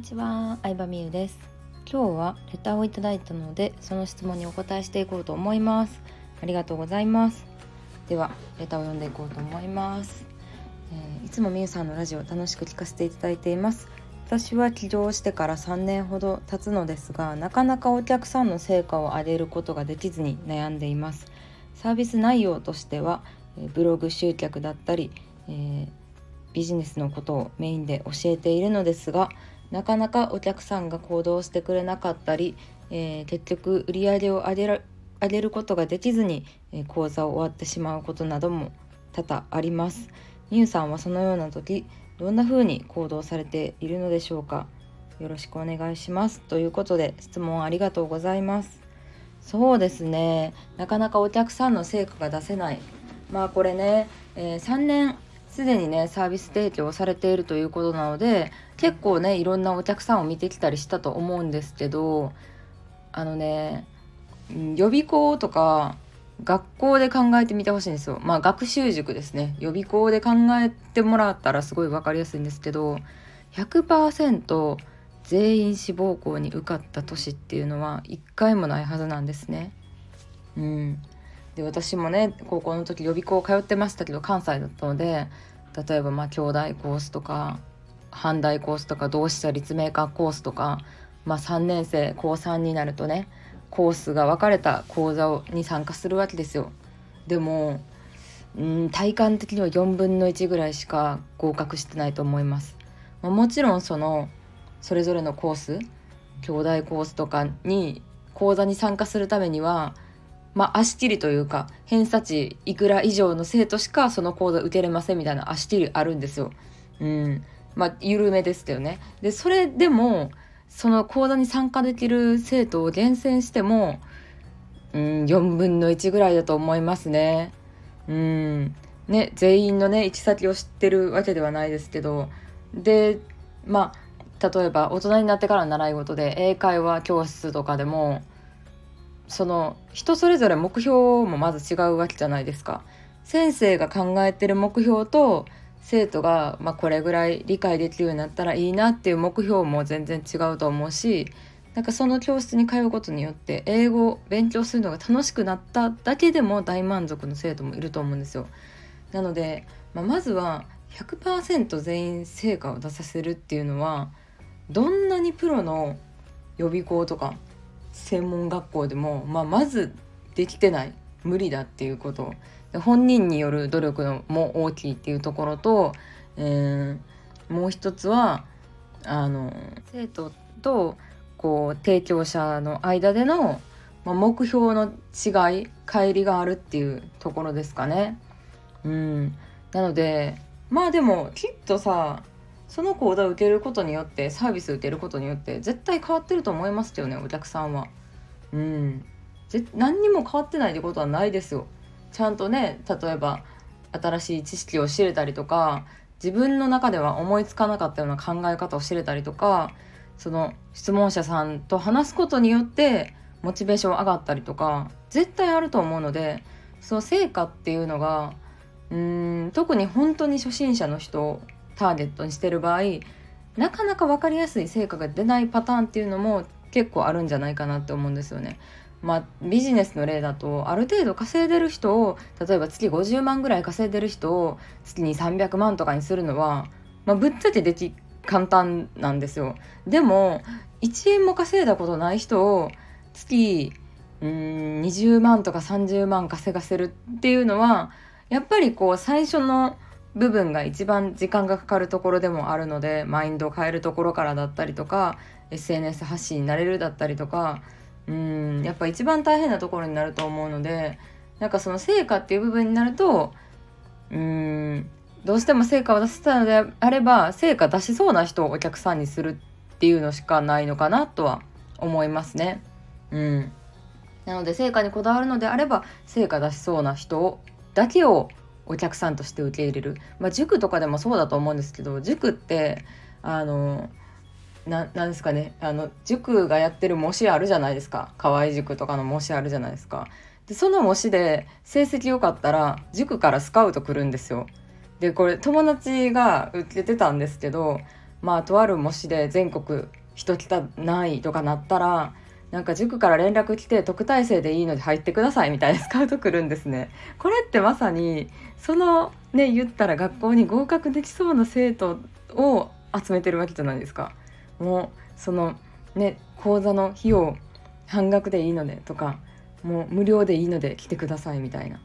にちは、相葉美優です。今日はレターをいただいたのでその質問にお答えしていこうと思います。ありがとうございます。ではレターを読んでいこうと思います、えー、いつもみゆさんのラジオ楽しく聞かせていただいています。私は起業してから3年ほど経つのですがなかなかお客さんの成果を上げることができずに悩んでいます。サービス内容としてはブログ集客だったり、えー、ビジネスのことをメインで教えているのですがなかなかお客さんが行動してくれなかったり、えー、結局売り上げを上げる上げることができずに、えー、講座を終わってしまうことなども多々あります。ニュさんはそのような時どんな風に行動されているのでしょうか？よろしくお願いします。ということで質問ありがとうございます。そうですね。なかなかお客さんの成果が出せない。まあこれね、えー、3年すでにねサービス提供されているということなので結構ねいろんなお客さんを見てきたりしたと思うんですけどあのね予備校とか学校で考えてみてほしいんですよ。まあ学習塾ですね。予備校で考えてもらったらすごい分かりやすいんですけど100%全員志望校に受かった年っていうのは1回もないはずなんですね。うん、で私もね高校の時予備校通ってましたけど関西だったので例えばまあ兄弟コースとか阪大コースとか同志社立命館コースとか、まあ、3年生高3になるとねコースが分かれた講座に参加するわけですよ。でもうん体感的には4分の1ぐらいしか合格してないと思います。ま、もちろんそのそれぞれのコース兄弟コースとかに講座に参加するためにはまあ、足切りというか偏差値いくら以上の生徒しかその講座受けれませんみたいな足切りあるんですよ。うん、まあ緩めですけどね。でそれでもその講座に参加できる生徒を厳選しても、うん、4分の1ぐらいだと思いますね。うんね全員のね行き先を知ってるわけではないですけどでまあ例えば大人になってからの習い事で英会話教室とかでもその人それぞれ目標もまず違うわけじゃないですか。先生が考えてる目標と生徒が、まあ、これぐらい理解できるようになったらいいなっていう目標も全然違うと思うしなんかその教室に通うことによって英語を勉強するのが楽しくなっただけでも大満足の生徒もいると思うんですよ。なので、まあ、まずは100%全員成果を出させるっていうのはどんなにプロの予備校とか専門学校でも、まあ、まずできてない無理だっていうこと本人による努力も大きいっていうところと、えー、もう一つはあの生徒とこう提供者の間での、まあ、目標の違い乖離があるっていうところですかね。うん、なのでまあでもきっとさその講座を受けることによってサービス受けることによって絶対変わってると思いますよねお客さんは。うん何にも変わってないってことはないですよ。ちゃんとね例えば新しい知識を知れたりとか自分の中では思いつかなかったような考え方を知れたりとかその質問者さんと話すことによってモチベーション上がったりとか絶対あると思うのでその成果っていうのがうーん特に本当に初心者の人をターゲットにしてる場合なかなか分かりやすい成果が出ないパターンっていうのも結構あるんじゃないかなって思うんですよね。まあ、ビジネスの例だとある程度稼いでる人を例えば月50万ぐらい稼いでる人を月に300万とかにするのは、まあ、ぶっちゃけでき簡単なんですよ。でも1円も稼いだことない人を月うん20万とか30万稼がせるっていうのはやっぱりこう最初の部分が一番時間がかかるところでもあるのでマインドを変えるところからだったりとか SNS 発信になれるだったりとかうんやっぱ一番大変なところになると思うのでなんかその成果っていう部分になるとうんどうしても成果を出せたのであれば成果出しそうな人をお客さんにするっていうのしかないのかなとは思いますね。うん、なので成果にこだわるのであれば成果出しそうな人だけをお客さんとして受け入れる、まあ、塾とかでもそうだと思うんですけど塾ってあのななんですかね。あの塾がやってる模試あるじゃないですか。河合塾とかの模試あるじゃないですか。でその模試で成績良かったら塾からスカウト来るんですよ。でこれ友達が受けてたんですけどまあとある模試で全国1桁ないとかなったらなんか塾から連絡来て特待生でいいので入ってくださいみたいなスカウト来るんですね。これってまさにそのね言ったら学校に合格できそうな生徒を集めてるわけじゃないですか。もうそのね講座の費用半額でいいのでとかもう無料でいいので来てくださいみたいな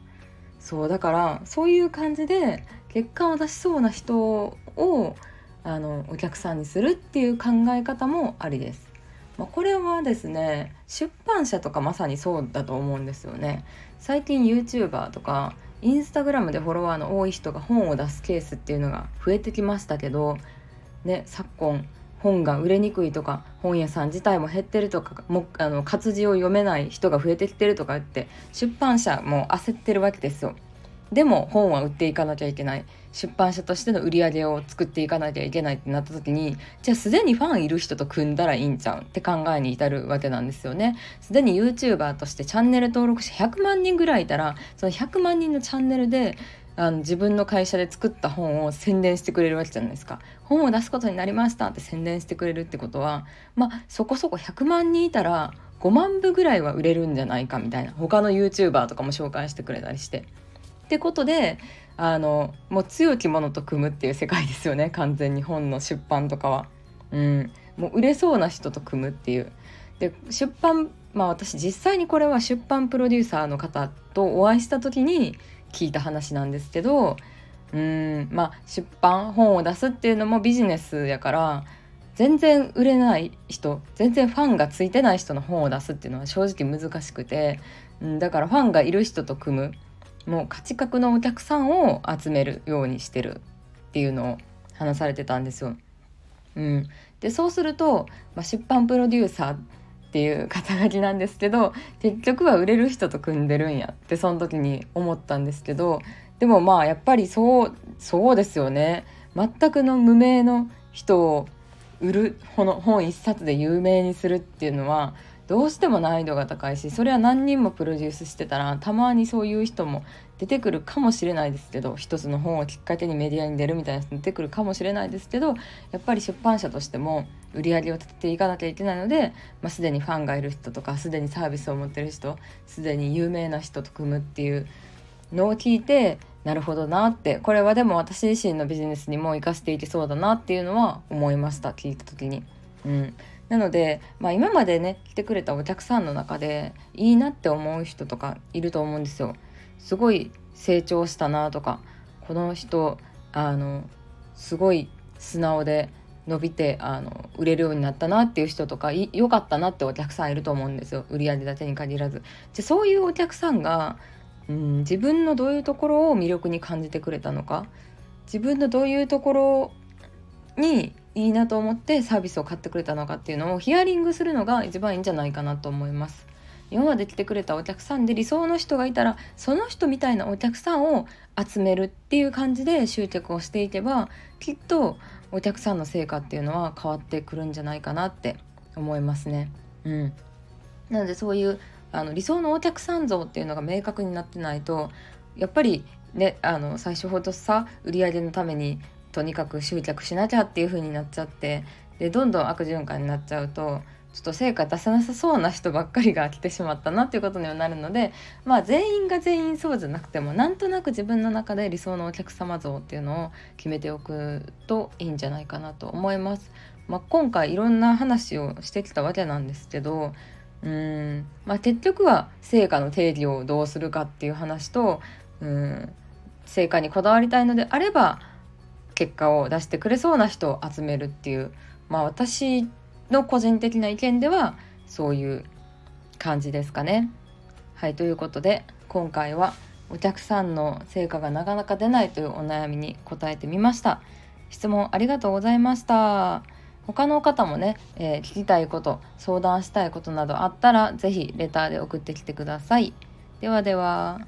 そうだからそういう感じで結果を出しそうな人をあのお客さんにするっていう考え方もありです。まあ、これはですね出版社とかまさにそうだと思うんですよね。最近 YouTuber とかインスタグラムでフォロワーの多い人が本を出すケースっていうのが増えてきましたけど、ね、昨今本が売れにくいとか本屋さん自体も減ってるとかもあの活字を読めない人が増えてきてるとか言って出版社も焦ってるわけですよ。でも本は売っていかなきゃいけない。出版社としての売り上げを作っていかなきゃいけないってなった時にじゃあすでにファンいる人と組んだらいいんちゃうって考えに至るわけなんですよね。すでに YouTuber としてチャンネル登録者100万人ぐらいいたらその100万人のチャンネルであの自分の会社で作った本を宣伝してくれるわけじゃないですか。本を出すことになりましたって宣伝してくれるってことはまあそこそこ100万人いたら5万部ぐらいは売れるんじゃないかみたいな。他の YouTuber とかも紹介してくれたりして。ってことであのもう強き者と組むっていう世界ですよね。完全に本の出版とかは。うん、もう売れそうな人と組むっていう。で出版まあ私実際にこれは出版プロデューサーの方とお会いした時に聞いた話なんですけどうん。まあ出版本を出すっていうのもビジネスやから全然売れない人全然ファンがついてない人の本を出すっていうのは正直難しくて、うん、だからファンがいる人と組む。もう価値格のお客さんを集めるようにしてるっていうのを話されてたんですよ。うん、でそうすると、まあ、出版プロデューサーっていう肩書きなんですけど結局は売れる人と組んでるんやってその時に思ったんですけどでもまあやっぱりそうそうですよね全くの無名の人を売る本一冊で有名にするっていうのはどうしても難易度が高いしそれは何人もプロデュースしてたらたまにそういう人も出てくるかもしれないですけど一つの本をきっかけにメディアに出るみたいな人出てくるかもしれないですけどやっぱり出版社としても売り上げを立てていかなきゃいけないので、まあ、すでにファンがいる人とかすでにサービスを持ってる人すでに有名な人と組むっていうのを聞いてなるほどなってこれはでも私自身のビジネスにも生かしていけそうだなっていうのは思いました聞いた時に。うんなので、まあ、今までね来てくれたお客さんの中でいいなって思う人とかいると思うんですよ。すごい成長したなとかこの人あのすごい素直で伸びてあの売れるようになったなっていう人とか良かったなってお客さんいると思うんですよ売り上げだけに限らず。でそういうお客さんが、うん、自分のどういうところを魅力に感じてくれたのか自分のどういうところにいいなと思ってサービスを買ってくれたのかっていうのをヒアリングするのが一番いいんじゃないかなと思います。今まで来てくれたお客さんで理想の人がいたらその人みたいなお客さんを集めるっていう感じで集客をしていけばきっとお客さんの成果っていうのは変わってくるんじゃないかなって思いますね。うん、なのでそういうあの理想のお客さん像っていうのが明確になってないとやっぱりねあの最初ほどさ売り上げのためにとにかく集客しなきゃっていう風になっちゃってでどんどん悪循環になっちゃうとちょっと成果出せなさそうな人ばっかりが来てしまったなっていうことにはなるのでまあ全員が全員そうじゃなくてもなんとなく自分の中で理想のお客様像っていうのを決めておくといいんじゃないかなと思います。まあ、今回いろんな話をしてきたわけなんですけどうん、まあ、結局は成果の定義をどうするかっていう話とうん成果にこだわりたいのであれば結果を出してくれそうな人を集めるっていうまあ私の個人的な意見ではそういう感じですかね。はいということで今回はお客さんの成果がなかなか出ないというお悩みに答えてみました。質問ありがとうございました。他の方もね、えー、聞きたいこと相談したいことなどあったら是非レターで送ってきてください。ではでは。